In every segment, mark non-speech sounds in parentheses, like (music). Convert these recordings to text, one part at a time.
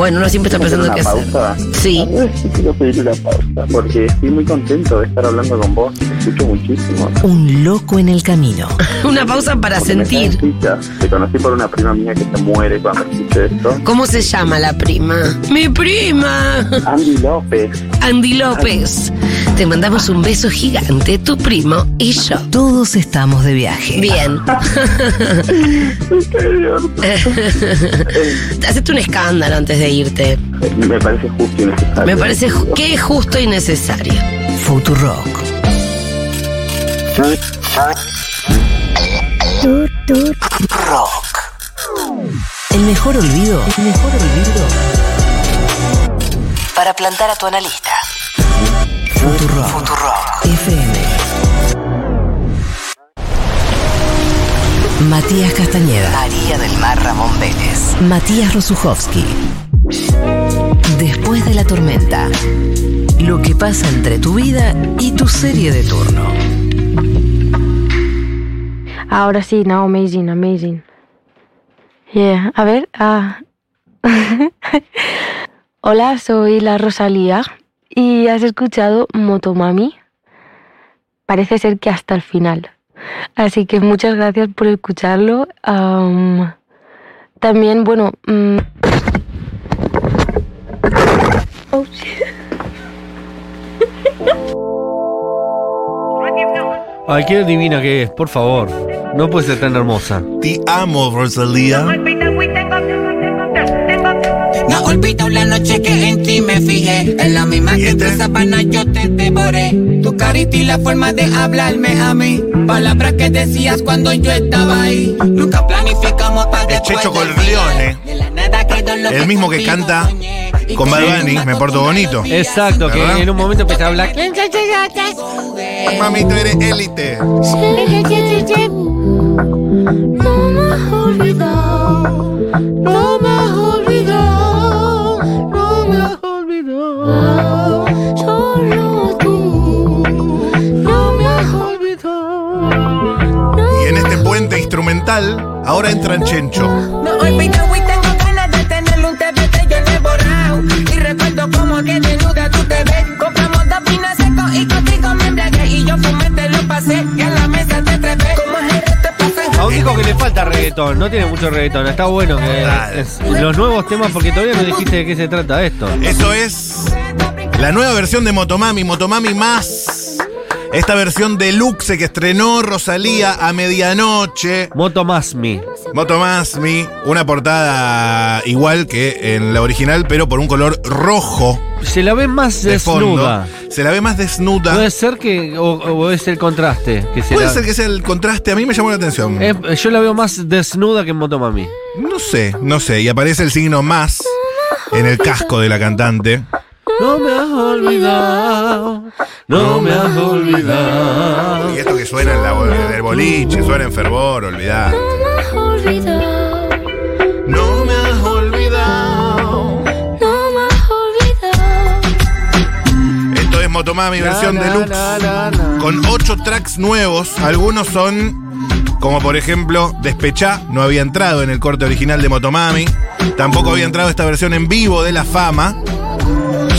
Bueno, uno siempre está pensando hacer. pausa? Sí. A ver, sí quiero pedir una pausa porque estoy muy contento de estar hablando con vos. Te escucho muchísimo. Un loco en el camino. (laughs) Una pausa para Porque me sentir. Te conocí por una prima mía que se muere cuando escuché esto. ¿Cómo se llama la prima? Mi prima. Andy López. Andy López. Te mandamos un beso gigante, tu primo y yo. Todos estamos de viaje. Bien. Qué (laughs) divertido. Hacete un escándalo antes de irte. Me parece justo y necesario. Me parece ju- que es justo y necesario. Futurock. Rock. El mejor olvido. El mejor olvido. Para plantar a tu analista. Futurock. Futurock. FM. Matías Castañeda. María del Mar Ramón Vélez. Matías Rosuchowski. Después de la tormenta. Lo que pasa entre tu vida y tu serie de turno. Ahora sí, no, amazing, amazing. Yeah, a ver. ah. (laughs) Hola, soy la Rosalía y has escuchado Motomami. Parece ser que hasta el final. Así que muchas gracias por escucharlo. Am, también, bueno... mm, oh, shit. Ay, qué divina que es, por favor. No puede ser tan hermosa. Te amo, Rosalía. No olvido la noche que en ti me fijé. En la misma ¿Y que tu sabana yo te devoré. Tu carita y la forma de hablarme a mí. Palabras que decías cuando yo estaba ahí. Nunca planificamos para después Checho del Corleone. final. De la nada quedó lo El mismo que canta con Bad Bunny, Me Porto Bonito. Exacto, que en un momento empecé a hablar. Mami, tú eres élite. No me has olvidado, ahora entran Chencho. No olvido y tengo ganas de tenerle un TBT yo le he borrado. Y recuerdo como que desnuda tú te ves. Compramos dos vinos secos y contigo me embriagué. Y yo fumé, te lo pasé y a la mesa te trepé. Como eres te pasé. Aún dijo que le falta reggaetón, no tiene mucho reggaetón. Está bueno que es- los nuevos temas, porque todavía no dijiste de qué se trata esto. Eso es la nueva versión de Motomami, Motomami más. Esta versión deluxe que estrenó Rosalía a medianoche. Moto más mi. Motomami, una portada igual que en la original, pero por un color rojo Se la ve más de desnuda. fondo. Se la ve más desnuda. Puede ser que. O, o es el contraste. Que se Puede la- ser que sea el contraste, a mí me llamó la atención. Yo la veo más desnuda que en Motomami. No sé, no sé. Y aparece el signo más en el casco de la cantante. No me has olvidado. No me has olvidado. Y esto que suena en la, en el boliche, suena en fervor, olvidá. No me has olvidado. Esto es Motomami versión Na, na, deluxe. na, na, na. Con ocho tracks nuevos. Algunos son, como por ejemplo, Despechá, no había entrado en el corte original de Motomami. Tampoco había entrado esta versión en vivo de La Fama.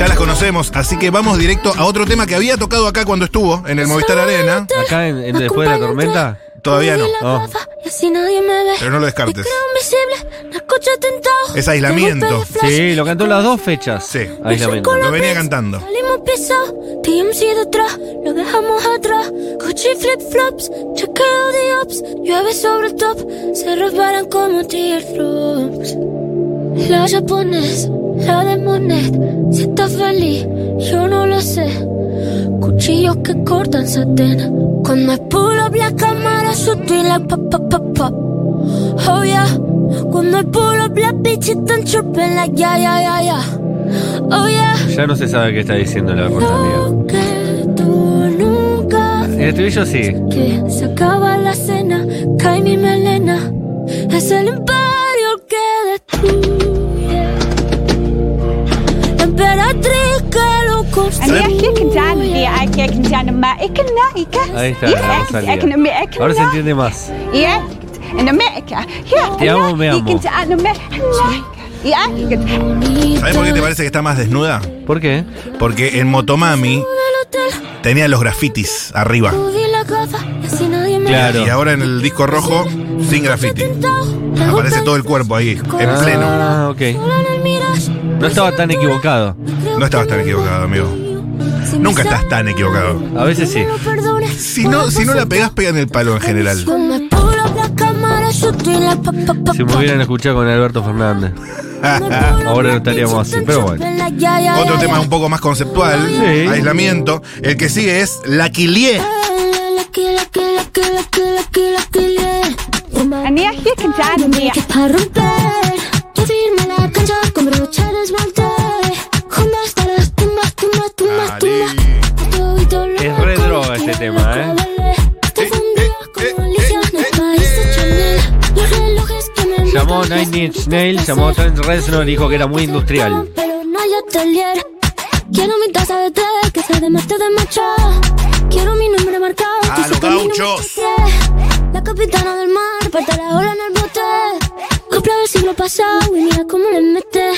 Ya las conocemos, así que vamos directo a otro tema que había tocado acá cuando estuvo en el Movistar Arena. Acá en, en Después de la tormenta. Todavía no, Oh. Me ve. pero no lo descartes. Es aislamiento. Sí, lo cantó las dos fechas. Sí. Aislamiento. Lo venía cantando. Lo dejamos atrás. Gucci flip flops, chequeo de ups, llueve sobre el top, se resbalan como teardrops. La japonés, la de Monet, si está feliz, yo no lo sé. Cuchillos que cortan satén. Cuando es up la cámara sutil like pop pop pop pop. Oh yeah. Cuando el up la bitch están chirping like ya ya ya ya. Oh yeah. Ya no se sabe qué está diciendo la En el estribillo sí. que se acaba la cena, cae mi melena. Es el imperio Ahí está, Rosalía. Ahora se entiende más. Te amo, me amo. ah, ¿Sabes por qué te parece que está más desnuda? ¿Por qué? Porque en Motomami tenía los grafitis arriba. Claro. Y ahora en el disco rojo, sin grafiti. ve. Aparece todo el cuerpo ahí, en pleno. Ah, ok. El Mirage, No estaba tan equivocado. No estabas tan equivocado, amigo. Si me Nunca estás tan equivocado. A veces sí. Si no, si no la pegas, pega en el palo en general. Si me hubieran escuchado con Alberto Fernández. (laughs) Ahora no estaríamos así, pero bueno. Otro tema un poco más conceptual, Sí. aislamiento. El que sigue es La Quilie. Nine Inch Nails, llamó Trent Reznor y dijo que era muy industrial. Pero no hay atelier. Quiero mi taza de té que sea de mate de matcha. Quiero mi nombre marcado. Ah, que los su camino me gauchos. chequee. La capitana del mar, parte la ola en el bote. Copla del siglo pasado y mira cómo le mete.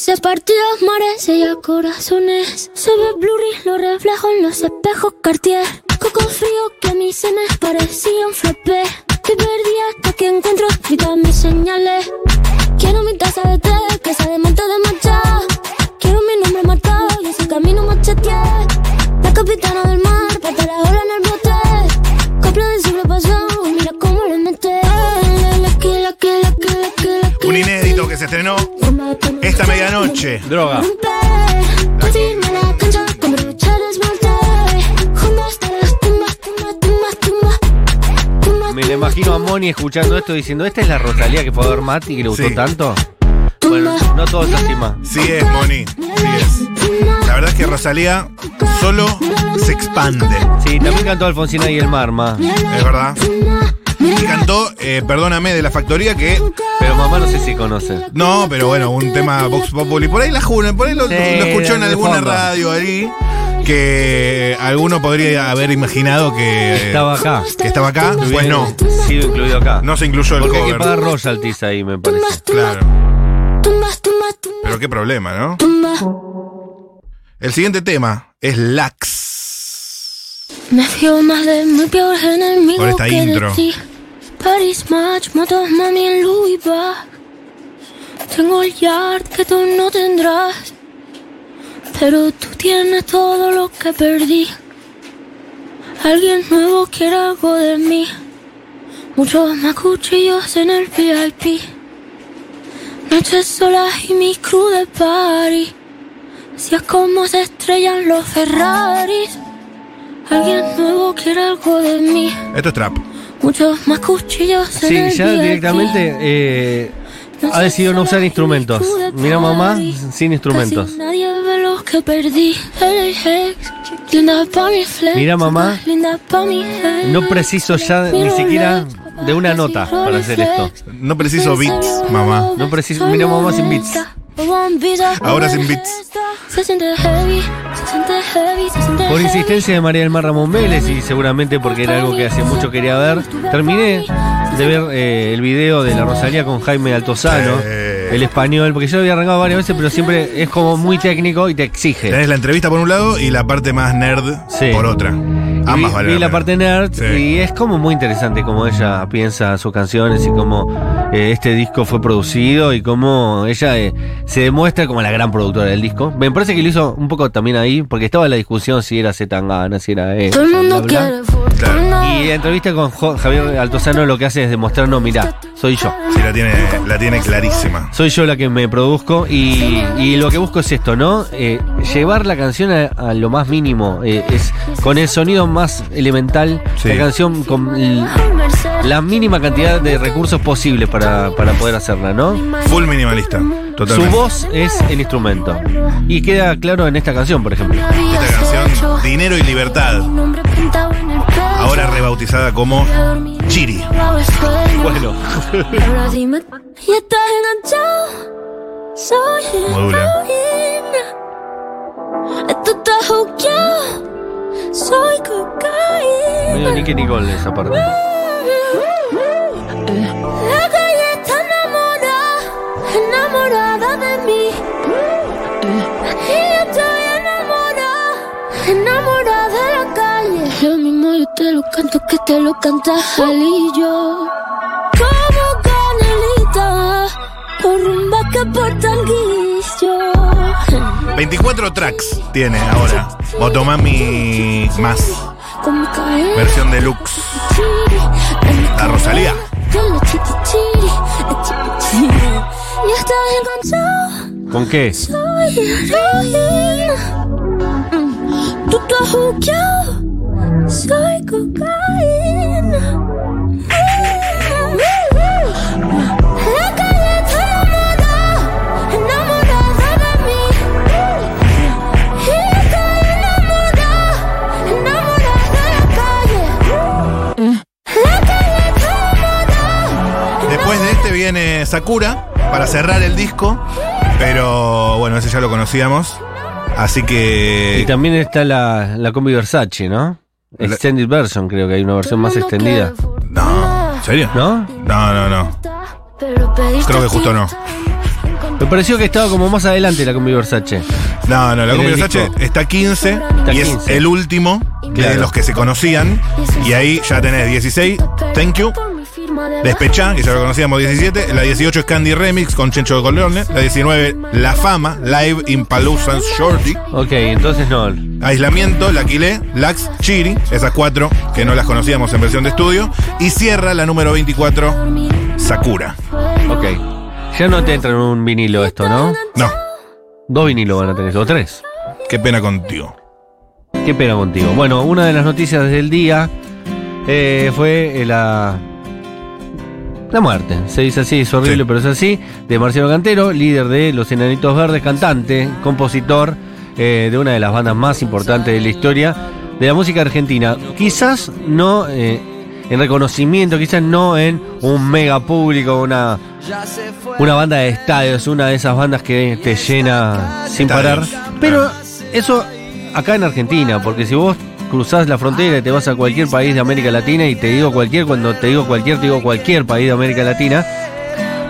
Moisés partió mares, ella corazones. Se ve blurry, lo reflejo en los espejos Cartier. Coco frío que a mis cenas parecía un frappé. Te perdí hasta que encuentro escritas mis señales. Esta medianoche. Droga. Me la imagino a Moni escuchando esto diciendo, ¿esta es la Rosalía que fue a ver Mati que le gustó Sí. tanto? Bueno, no todo es así más. Sí es, Moni. Sí es. La verdad es que Rosalía solo se expande. Sí, también cantó Alfonsina y el Marma. Es verdad. Y cantó, eh, perdóname, de la factoría que. Pero mamá no sé si conoce. No, pero bueno, un tema Vox Populi. Por ahí la juna, por ahí lo, Sí, lo escuchó en de alguna fondo. radio ahí. Que alguno podría haber imaginado que Estaba acá. que estaba acá. Pues no. Sido incluido acá. No se incluyó el Porque hay que cover. pagar royalties ahí, me parece. Claro. Pero qué problema, ¿no? El siguiente tema es Lax. Me fío más de mi peor enemigo Por esta que intro. de ti. Paris Match, motos mami en Louis Vuitton. Tengo el yard que tú no tendrás. Pero tú tienes todo lo que perdí. Alguien nuevo quiere algo de mí. Muchos más cuchillos en el VIP. Noches solas y mi crew de party. Si es como se estrellan los Ferraris. Alguien nuevo quiere algo de mí. Esto es trap. Muchos más cuchillos en Sí, el ya directamente eh, No ha decidido no usar instrumentos. Mira mamá, sin instrumentos. Mira, mamá. No preciso ya ni siquiera de una nota para hacer esto. No preciso beats, mamá. No preciso- mira, mamá, sin beats. Ahora sin beats. Se siente heavy, se siente heavy, se siente Por insistencia de María del Mar Ramón Vélez y seguramente porque era algo que hace mucho quería ver, terminé de ver eh, el video de la Rosalía con Jaime Altozano, Eh. el español, porque yo lo había arrancado varias veces, pero siempre es como muy técnico y te exige. Tenés la entrevista por un lado y la parte más nerd Sí. por otra. Ambas vi, valen vi la parte nerd Sí. y es como muy interesante cómo ella piensa sus canciones y cómo eh, este disco fue producido y cómo ella eh, se demuestra como la gran productora del disco. Me parece que lo hizo un poco también ahí, porque estaba la discusión si era Zetangana, si era él. Todo el mundo bla, bla. quiere Y la entrevista con Jo- Javier Altozano lo que hace es demostrar, no, mira, soy yo. Sí, la tiene, la tiene clarísima. Soy yo la que me produzco y, y lo que busco es esto, ¿no? Eh, llevar la canción a, a lo más mínimo, eh, es con el sonido más elemental, Sí. la canción con l- la mínima cantidad de recursos posibles para, para poder hacerla, ¿no? Full minimalista. Su Totalmente. voz es el instrumento. Y queda claro en esta canción, por ejemplo. Esta canción, Dinero y Libertad, como Chiri. Bueno, Modula. Soy cocaína. Medio Nicky Nicole esa parte. La calle está enamorada, enamorada de mí. Y yo estoy enamorada, enamorada. Lo mismo yo te lo canto que te lo y yo. Como canelita, por rumba que por tanguillo. 24 tracks tiene ahora. Motomami más. Versión deluxe. La Rosalía. Ya estás enganchado. ¿Con qué? Soy heroína. Mm, Tú estás juqueado. Soy cocaína. Y. Después de este viene Sakura para cerrar el disco. Pero bueno, ese ya lo conocíamos. Así Y que. también está la, la combi Versace, ¿no? Extended version, creo que hay una versión más extendida. No, ¿en serio? ¿No? No, no, no. Creo que justo no. Me pareció que estaba como más adelante la combi Versace. No, no, la Combi Versace disco. está 15 Está y es 15. el último de los que se conocían. Y ahí ya tenés 16, Thank You, Despechá, que ya lo conocíamos 17. La 18 es Candy Remix con Chencho Corleone. La 19, La Fama, Live in Palooza Shorty. Ok, entonces no. Aislamiento, La Quilé, Lax, Chiri. Esas cuatro que no las conocíamos en versión de estudio. Y cierra la número 24, Sakura. Ok. Ya no te entra en un vinilo esto, ¿no? No, Dos vinilos van a tener, o tres. qué pena contigo. Qué pena contigo. Bueno, una de las noticias del día eh, fue eh, la. La muerte, se dice así, es horrible, Sí. pero es así, de Marciano Cantero, líder de Los Enanitos Verdes, cantante, compositor eh, de una de las bandas más importantes de la historia de la música argentina. Quizás no eh, en reconocimiento, quizás no en un mega público, una, una banda de estadios, una de esas bandas que te llena sin parar. Pero eso acá en Argentina, porque si vos cruzás la frontera y te vas a cualquier país de América Latina, y te digo cualquier, cuando te digo cualquier, te digo cualquier país de América Latina,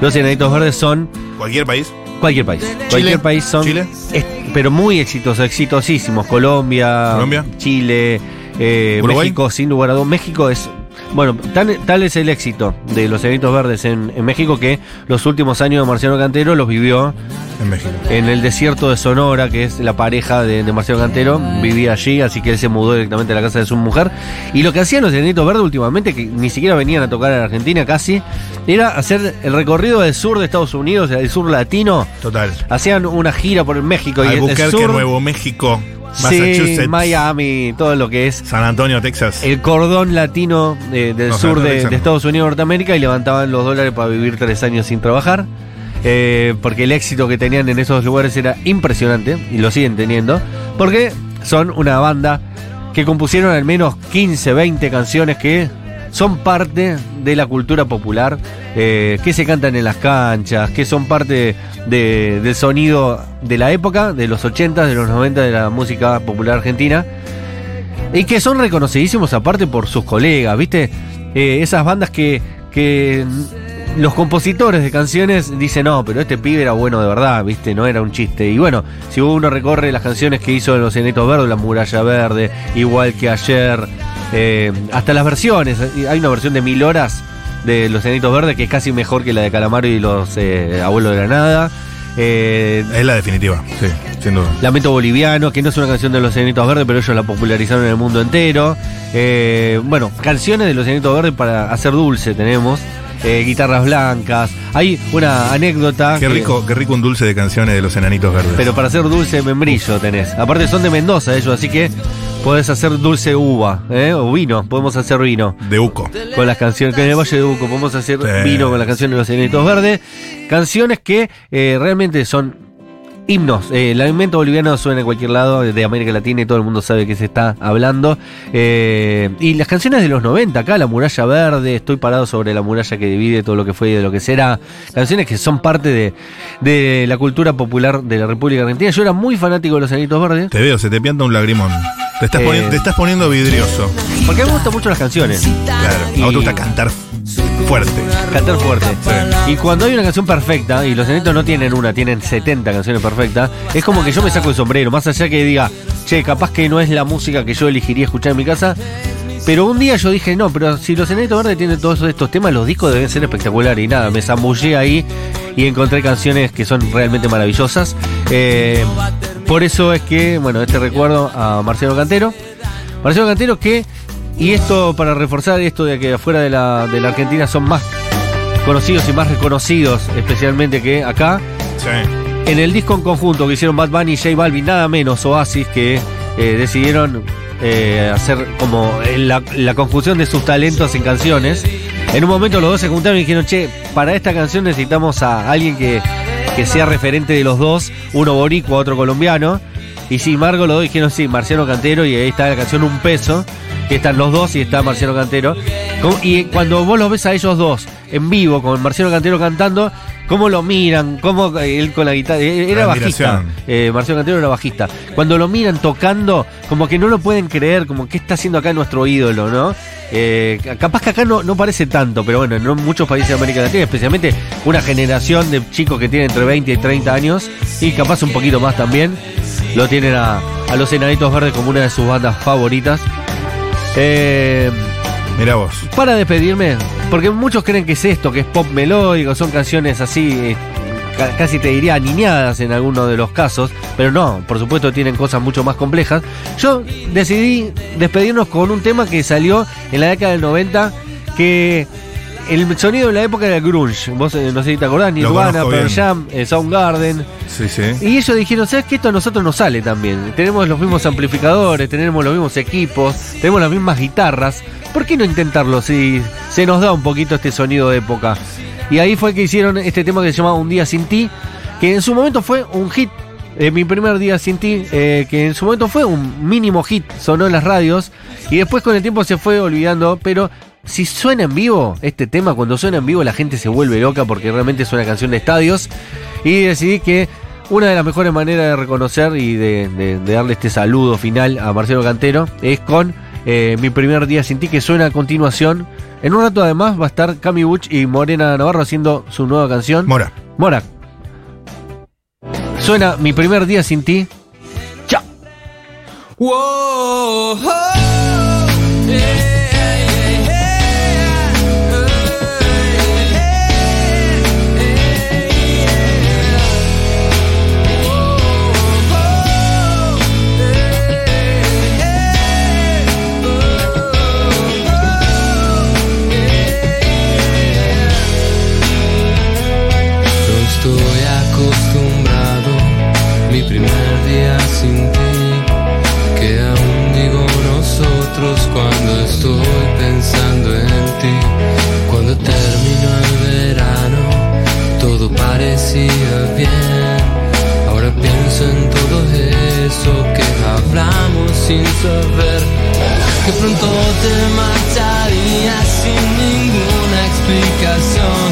los Enanitos Verdes son Cualquier país. cualquier país. Cualquier país son. Chile. es- pero muy exitosos, exitosísimos. Colombia, Colombia. Chile, eh. México, sin lugar a dudas. México es. Bueno, tal, tal es el éxito de los Enanitos Verdes en, en México que los últimos años de Marciano Cantero los vivió En México. en el desierto de Sonora, que es la pareja de, de Marcelo Cantero, vivía allí, así que él se mudó directamente a la casa de su mujer. Y lo que hacían los Enanitos Verdes últimamente, que ni siquiera venían a tocar en Argentina casi, era hacer el recorrido del sur de Estados Unidos, del sur latino. Total. Hacían una gira por México y el Albuquerque, sur, Nuevo México, sí, Massachusetts, Miami, todo lo que es San Antonio, Texas. el cordón latino eh, del No, sur de, Estados Unidos Norteamérica y levantaban los dólares para vivir tres años sin trabajar. eh, porque el éxito que tenían en esos lugares era impresionante y lo siguen teniendo. Porque son una banda que compusieron al menos 15, 20 canciones que son parte de la cultura popular, eh, que se cantan en las canchas, que son parte de- del sonido de la época, de los 80, de los 90 de la música popular argentina. Y que son reconocidísimos aparte por sus colegas, ¿viste? Eh, esas bandas que, que los compositores de canciones dicen, no, pero este pibe era bueno de verdad, ¿viste? No era un chiste. Y bueno, si uno recorre las canciones que hizo en Los Enetos Verdes, La Muralla Verde, igual que ayer, eh, hasta las versiones, hay una versión de Mil Horas de Los Enanitos Verdes que es casi mejor que la de Calamaro y los eh, Abuelos de la Nada. Eh, Es la definitiva, sí, sin duda. Lamento Boliviano, que no es una canción de los Enanitos Verdes, pero ellos la popularizaron en el mundo entero. Eh, bueno, canciones de los Enanitos Verdes para hacer dulce tenemos. Eh, guitarras blancas. Hay una anécdota. Qué que- rico, qué rico un dulce de canciones de los enanitos verdes. Pero para hacer dulce de membrillo tenés. Aparte son de Mendoza ellos, así que podés hacer dulce uva, ¿eh? O vino, podemos hacer vino. de Uco. Con las canciones, que en el Valle de Uco podemos hacer Sí. vino con las canciones de los Enanitos Verdes. Canciones que eh, realmente son himnos. Eh, el alimento boliviano suena en cualquier lado de América Latina y todo el mundo sabe que se está hablando. Eh, y las canciones de los 90, acá, La Muralla Verde, Estoy parado sobre la muralla que divide todo lo que fue y de lo que será. Canciones que son parte de, de la cultura popular de la República Argentina. Yo era muy fanático de los Anitos Verdes. Te veo, se te pianta un lagrimón. Te estás, Eh. poniendo, te estás poniendo vidrioso. Porque a mí me gustan mucho las canciones. Claro. Y- A vos te gusta cantar fuerte. Cantar fuerte. Y cuando hay una canción perfecta, y los Anitos no tienen una, tienen 70 canciones perfectas, es como que yo me saco el sombrero, más allá que diga, che, capaz que no es la música que yo elegiría escuchar en mi casa. Pero un día yo dije, no, pero si los Enanitos Verdes tienen todos estos temas, los discos deben ser espectaculares. Y nada, me zambullé ahí y encontré canciones que son realmente maravillosas. Eh, por eso es que, bueno, este recuerdo a Marcelo Cantero. Marcelo Cantero que, y esto para reforzar esto de que afuera de la, de la Argentina son más conocidos y más reconocidos, especialmente que acá. Sí. En el disco en conjunto que hicieron Bad Bunny y J Balvin, nada menos Oasis, que eh, decidieron eh, hacer como la, la conjunción de sus talentos en canciones. En un momento los dos se juntaron y dijeron, che, para esta canción necesitamos a alguien que, que sea referente de los dos, uno boricua, otro colombiano. Y sin embargo los dos dijeron, sí, Marciano Cantero, y ahí está la canción Un Peso, que están los dos y está Marciano Cantero. Y cuando vos los ves a ellos dos en vivo, con Marciano Cantero cantando, cómo lo miran, cómo eh, él con la guitarra, eh, era bajista, eh, Marciano Cantero era bajista. Cuando lo miran tocando, como que no lo pueden creer, como que está haciendo acá nuestro ídolo, ¿no? Eh, capaz que acá no, no parece tanto, pero bueno, en muchos países de América Latina, especialmente una generación de chicos que tienen entre 20 y 30 años, y capaz un poquito más también, lo tienen a, a los Enanitos Verdes como una de sus bandas favoritas. Eh, Mira vos. para despedirme, porque muchos creen que es esto, que es pop melódico, son canciones así, eh, ca- casi te diría aniñadas en algunos de los casos, pero no, por supuesto tienen cosas mucho más complejas. Yo decidí despedirnos con un tema que salió en la década del 90, que el sonido de la época era el grunge. Vos eh, no sé si te acordás, Nirvana, Pearl. Jam, eh, Soundgarden. Sí, sí. Y ellos dijeron, ¿sabes qué? Esto a nosotros nos sale también. Tenemos los mismos amplificadores, tenemos los mismos equipos, tenemos las mismas guitarras. ¿Por qué no intentarlo si se nos da un poquito este sonido de época? Y ahí fue que hicieron este tema que se llamaba Un Día Sin Ti, que en su momento fue un hit. eh, mi primer día sin ti, eh, que en su momento fue un mínimo hit, sonó en las radios y después con el tiempo se fue olvidando, pero si suena en vivo, este tema cuando suena en vivo la gente se vuelve loca porque realmente es una canción de estadios y decidí que una de las mejores maneras de reconocer y de, de- de darle este saludo final a Marcelo Cantero es con eh, mi primer día sin ti que suena a continuación. En un rato además va a estar Cami Buch y Morena Navarro haciendo su nueva canción. Mora. Mora. Suena mi primer día sin ti. Chao. No estoy pensando en ti. Cuando terminó el verano, todo parecía bien. Ahora pienso en todo eso que hablamos sin saber que pronto te marcharías sin ninguna explicación.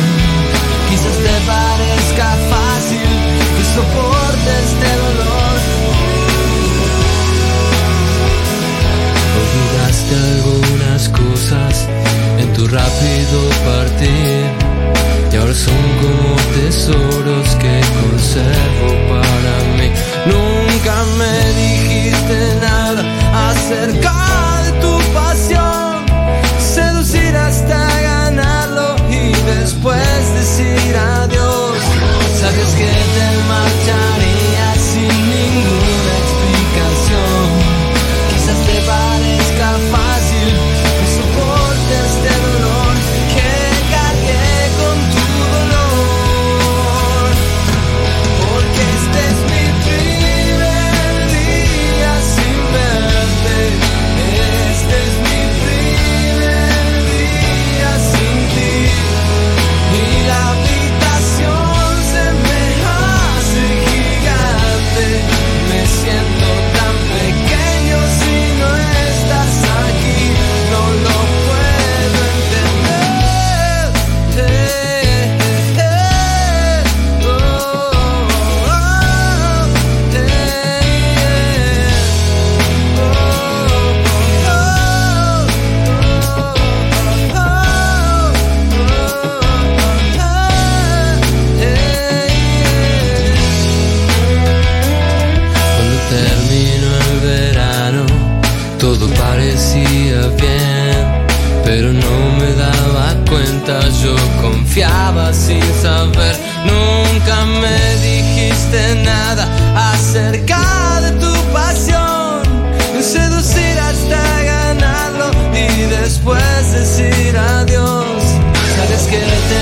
Quizás te parezca fácil que soporte tu rápido partir y ahora son como tesoros que conservo para mí. parecía bien, pero no me daba cuenta, yo confiaba sin saber, nunca me dijiste nada acerca de tu pasión, seducir hasta ganarlo y después decir adiós, sabes que te